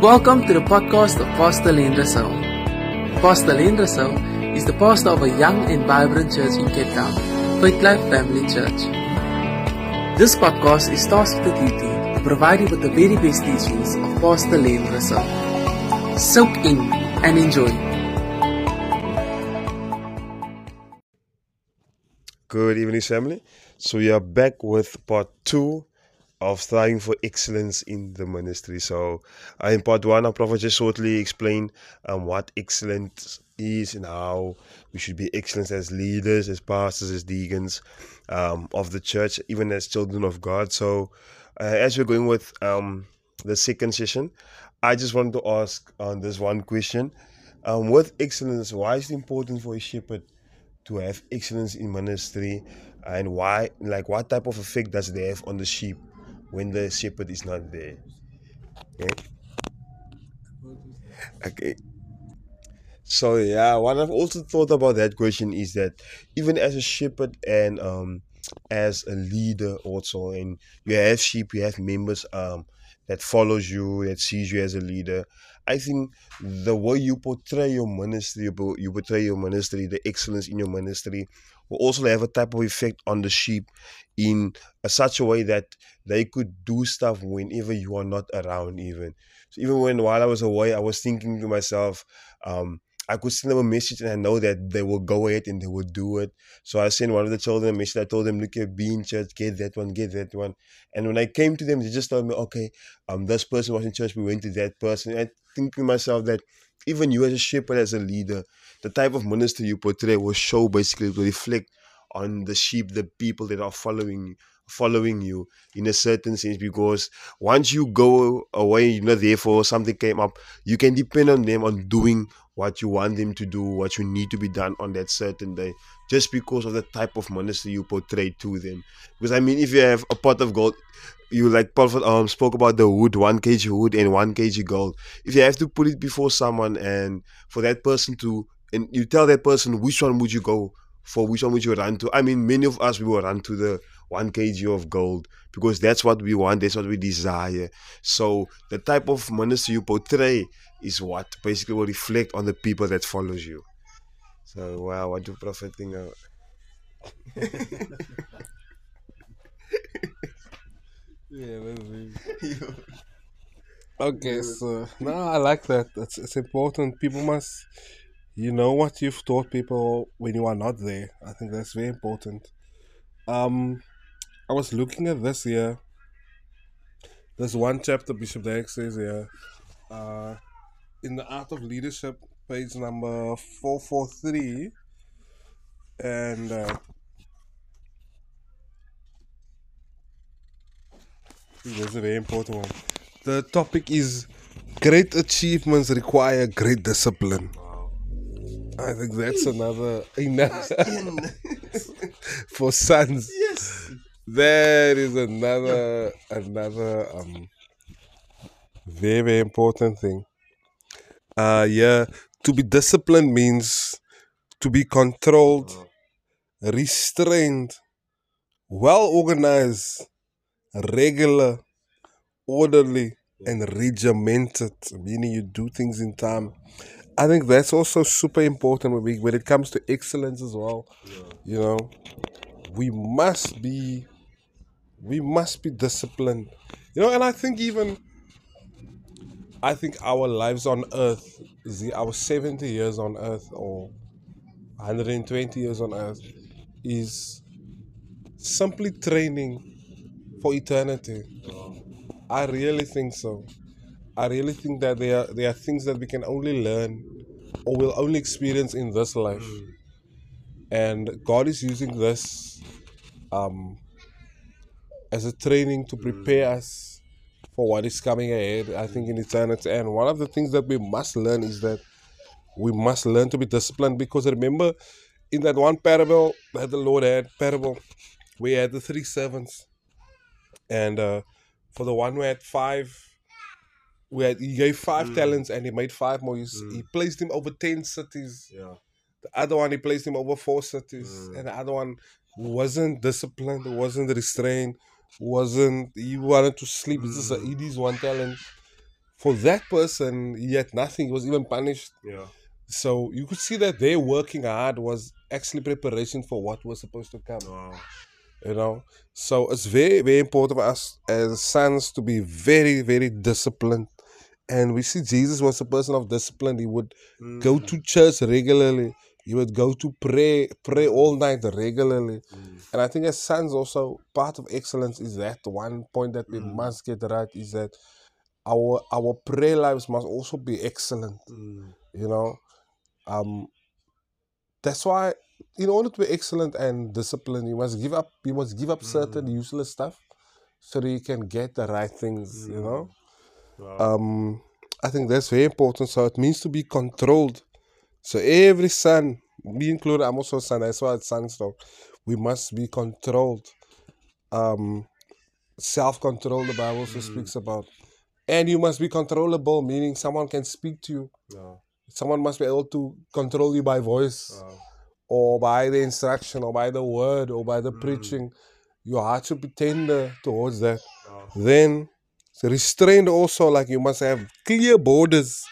Welcome to the podcast of Pastor Lenn. Pastor Lenn is the pastor of a young and vibrant church in Cape Town, Faith Life Family Church. This podcast is tasked with the duty to provide you with the very best teachings of Pastor Lenn. Soak in and enjoy. Good evening, family. So we are back with part two of striving for excellence in the ministry. So uh, in part one, our prophet just shortly explained um, what excellence is and how we should be excellent as leaders, as pastors, as deacons um, of the church, even as children of God. So uh, as we're going with um, the second session, I just wanted to ask on this one question. Um, with excellence, why is it important for a shepherd to have excellence in ministry and why like what type of effect does it have on the sheep when the shepherd is not there. Okay. Okay. So yeah what i've also thought about that question is that even as a shepherd and um as a leader also and you have sheep you have members um that follows you that sees you as a leader i think the way you portray your ministry you portray your ministry the excellence in your ministry will also have a type of effect on the sheep in a, such a way that they could do stuff whenever you are not around even. So even when while i was away i was thinking to myself um, I could send them a message and I know that they will go ahead and they will do it. So I sent one of the children a message. I told them, look, you've been in church, get that one, get that one. And when I came to them, they just told me, okay, um, this person was in church, we went to that person. I think to myself that even you as a shepherd, as a leader, the type of ministry you portray will show basically to reflect on the sheep, the people that are following following you in a certain sense because once you go away, you're not there for something came up, you can depend on them on doing what you want them to do, what you need to be done on that certain day, just because of the type of ministry you portray to them. Because I mean, if you have a pot of gold, you like Prophet um spoke about the wood, one kg wood and one kg gold. If you have to put it before someone and for that person to and you tell that person which one would you go for which one would you run to? I mean, many of us we will run to the one kg of gold because that's what we want, that's what we desire. So the type of ministry you portray is what basically will reflect on the people that follows you. So wow, what do Prophet think of? yeah, that's Okay, so no, I like that. It's it's important. People must you know what you've taught people when you are not there. I think that's very important. Um, I was looking at this here. There's one chapter Bishop Derek says here, uh, in the Art of Leadership, page number four four three, and uh, that's a very important one. The topic is great achievements require great discipline. I think that's another enough for sons. That is another another um very very important thing. Uh yeah, to be disciplined means to be controlled, restrained, well organized, regular, orderly, and regimented, meaning you do things in time. I think that's also super important when, we, when it comes to excellence as well. Yeah. You know, we must be, we must be disciplined. You know, and I think even, I think our lives on earth, the, our 70 years on earth or 120 years on earth is simply training for eternity. I really think so. I really think that there are, there are things that we can only learn or will only experience in this life. Mm. And God is using this um, as a training to prepare mm. us for what is coming ahead, I think, in eternity. And one of the things that we must learn is that we must learn to be disciplined because remember, in that one parable that the Lord had, parable, we had the three servants. And uh, for the one who had five, we had, he gave five mm. talents and he made five more. He, mm. he, placed him over ten cities. Yeah. The other one he placed him over four cities, mm. and the other one wasn't disciplined, wasn't restrained, wasn't he wanted to sleep. This is a, it is one talent. for that person, yet nothing. He was even punished. Yeah. So you could see that their working hard was actually preparation for what was supposed to come. Wow. You know, so it's very very important for us as sons to be very very disciplined. And we see Jesus was a person of discipline. He would go Mm. to church regularly. He would go to pray, pray all night regularly. Mm. And I think as sons also part of excellence is that one point that we Mm. must get right is that our our prayer lives must also be excellent. Mm. You know, um, that's why in order to be excellent and disciplined, you must give up. You must give up certain Mm. useless stuff so that you can get the right things. You know, Wow. um, I think that's very important. So it means to be controlled. So every son, me included, I'm also a son. I saw it's sons though. We must be controlled. Um, self-control. The Bible also Mm. speaks about, and you must be controllable, meaning someone can speak to you. yeah. Someone must be able to control you by voice Wow. or by the instruction or by the word or by the Mm. preaching. Your heart should be tender towards that. Wow. Then restrained also, like you must have clear borders.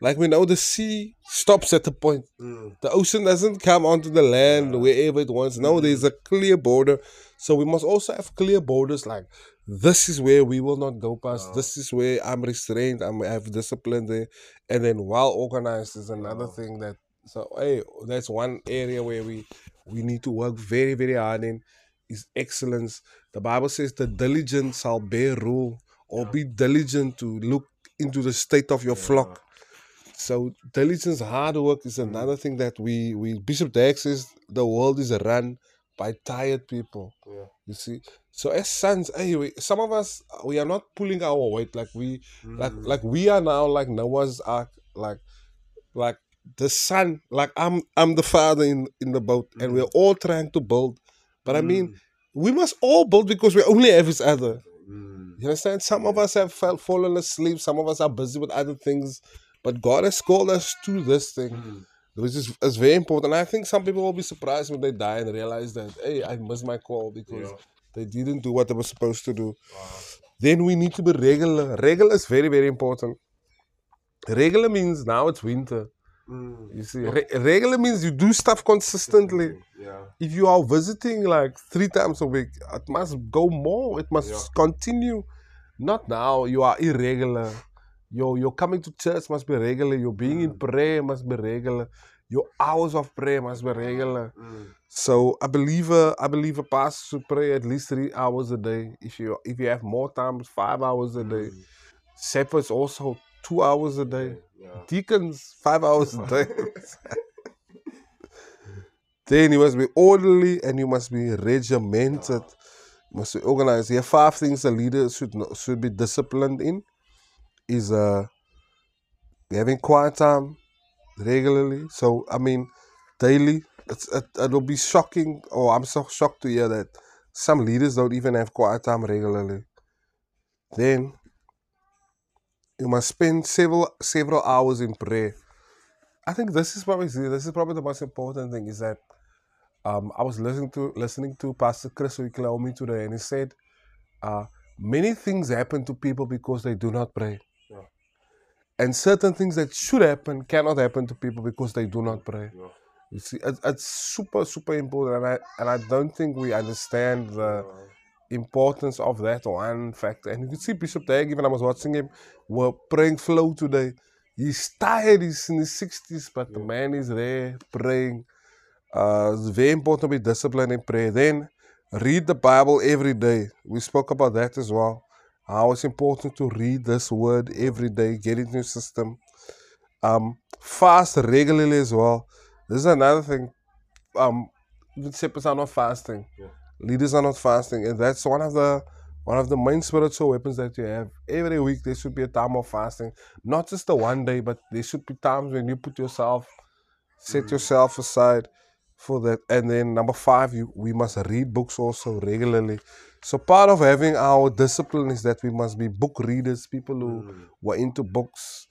Like we know the sea stops at a point. Mm. The ocean doesn't come onto the land Yeah. wherever it wants. No, there's a clear border. So we must also have clear borders like this is where we will not go past. Wow. This is where I'm restrained. I'm, I have discipline there. And then well organized is another Wow. thing that so hey, that's one area where we we need to work very, very hard in is excellence. The Bible says the diligent shall bear rule or be diligent to look into the state of your flock. So diligence, hard work is another thing that we we Bishop Dag says the world is run by tired people. Yeah. You see, so as sons, anyway, some of us we are not pulling our weight like we like Mm. like we are now like Noah's ark, like like the son, like I'm I'm the father in in the boat, and we're all trying to build. But I mean, we must all build because we only have each other. Mm. You understand? Some of us have fell, fallen asleep. Some of us are busy with other things. But God has called us to this thing, Mm. which is, is very important. I think some people will be surprised when they die and realize that, hey, I missed my call because Yeah. they didn't do what they were supposed to do. Wow. Then we need to be regular. Regular is very, very important. Regular means now it's winter. Mm. You see, Re- regular means you do stuff consistently. Yeah. If you are visiting like three times a week, it must go more. It must Yeah. continue. Not now. You are irregular. Your your coming to church must be regular. Your being in Mm. prayer must be regular. Your hours of prayer must be regular. Mm. So I believe a, I believe a pastor should pray at least three hours a day. If you if you have more time, five hours a day. Mm. Shepherds also two hours a day. Yeah. Deacons five hours a day. then you must be orderly and you must be regimented. You must be organized. Here five things a leader should should be disciplined in. Is uh having quiet time regularly. So I mean daily. It, it'll be shocking. Oh, I'm so shocked to hear that some leaders don't even have quiet time regularly. Then you must spend several several hours in prayer. I think this is probably this is probably the most important thing is that um, I was listening to listening to Pastor Chris Oyakhilome today, and he said uh, many things happen to people because they do not pray. And certain things that should happen cannot happen to people because they do not pray. Yeah. You see, it, it's super super important, and I and I don't think we understand the importance of that one factor. And you can see Bishop Dag, even I was watching him, were praying flow today. He's tired, he's in his 60s, but the man is there praying. Uh, it's very important to be disciplined in prayer. Then read the Bible every day. We spoke about that as well. How it's important to read this word every day, get it in your system. Um, fast regularly as well. This is another thing. Um, shepherds are not fasting leaders are not fasting, and that's one of the one of the main spiritual weapons that you have. Every week there should be a time of fasting, not just the one day, but there should be times when you put yourself, set yourself aside for that. And then number five, you we must read books also regularly. So part of having our discipline is that we must be book readers, people who Mm. were into books,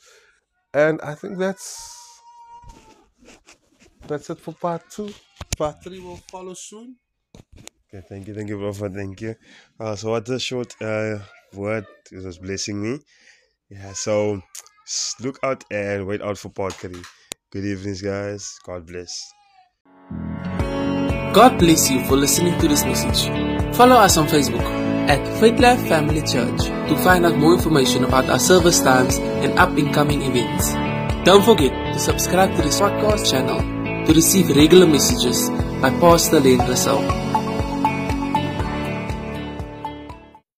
and I think that's that's it for part two. Part three will follow soon. Okay, thank you, thank you, Prophet, thank you. Uh, so what a short uh, word, it was blessing me. Yeah, so look out and wait out for Part 3. Good evenings, guys. God bless. God bless you for listening to this message. Follow us on Facebook at Faith Family Church to find out more information about our service times and up and coming events. Don't forget to subscribe to this podcast channel to receive regular messages by Pastor Lenn Ressou.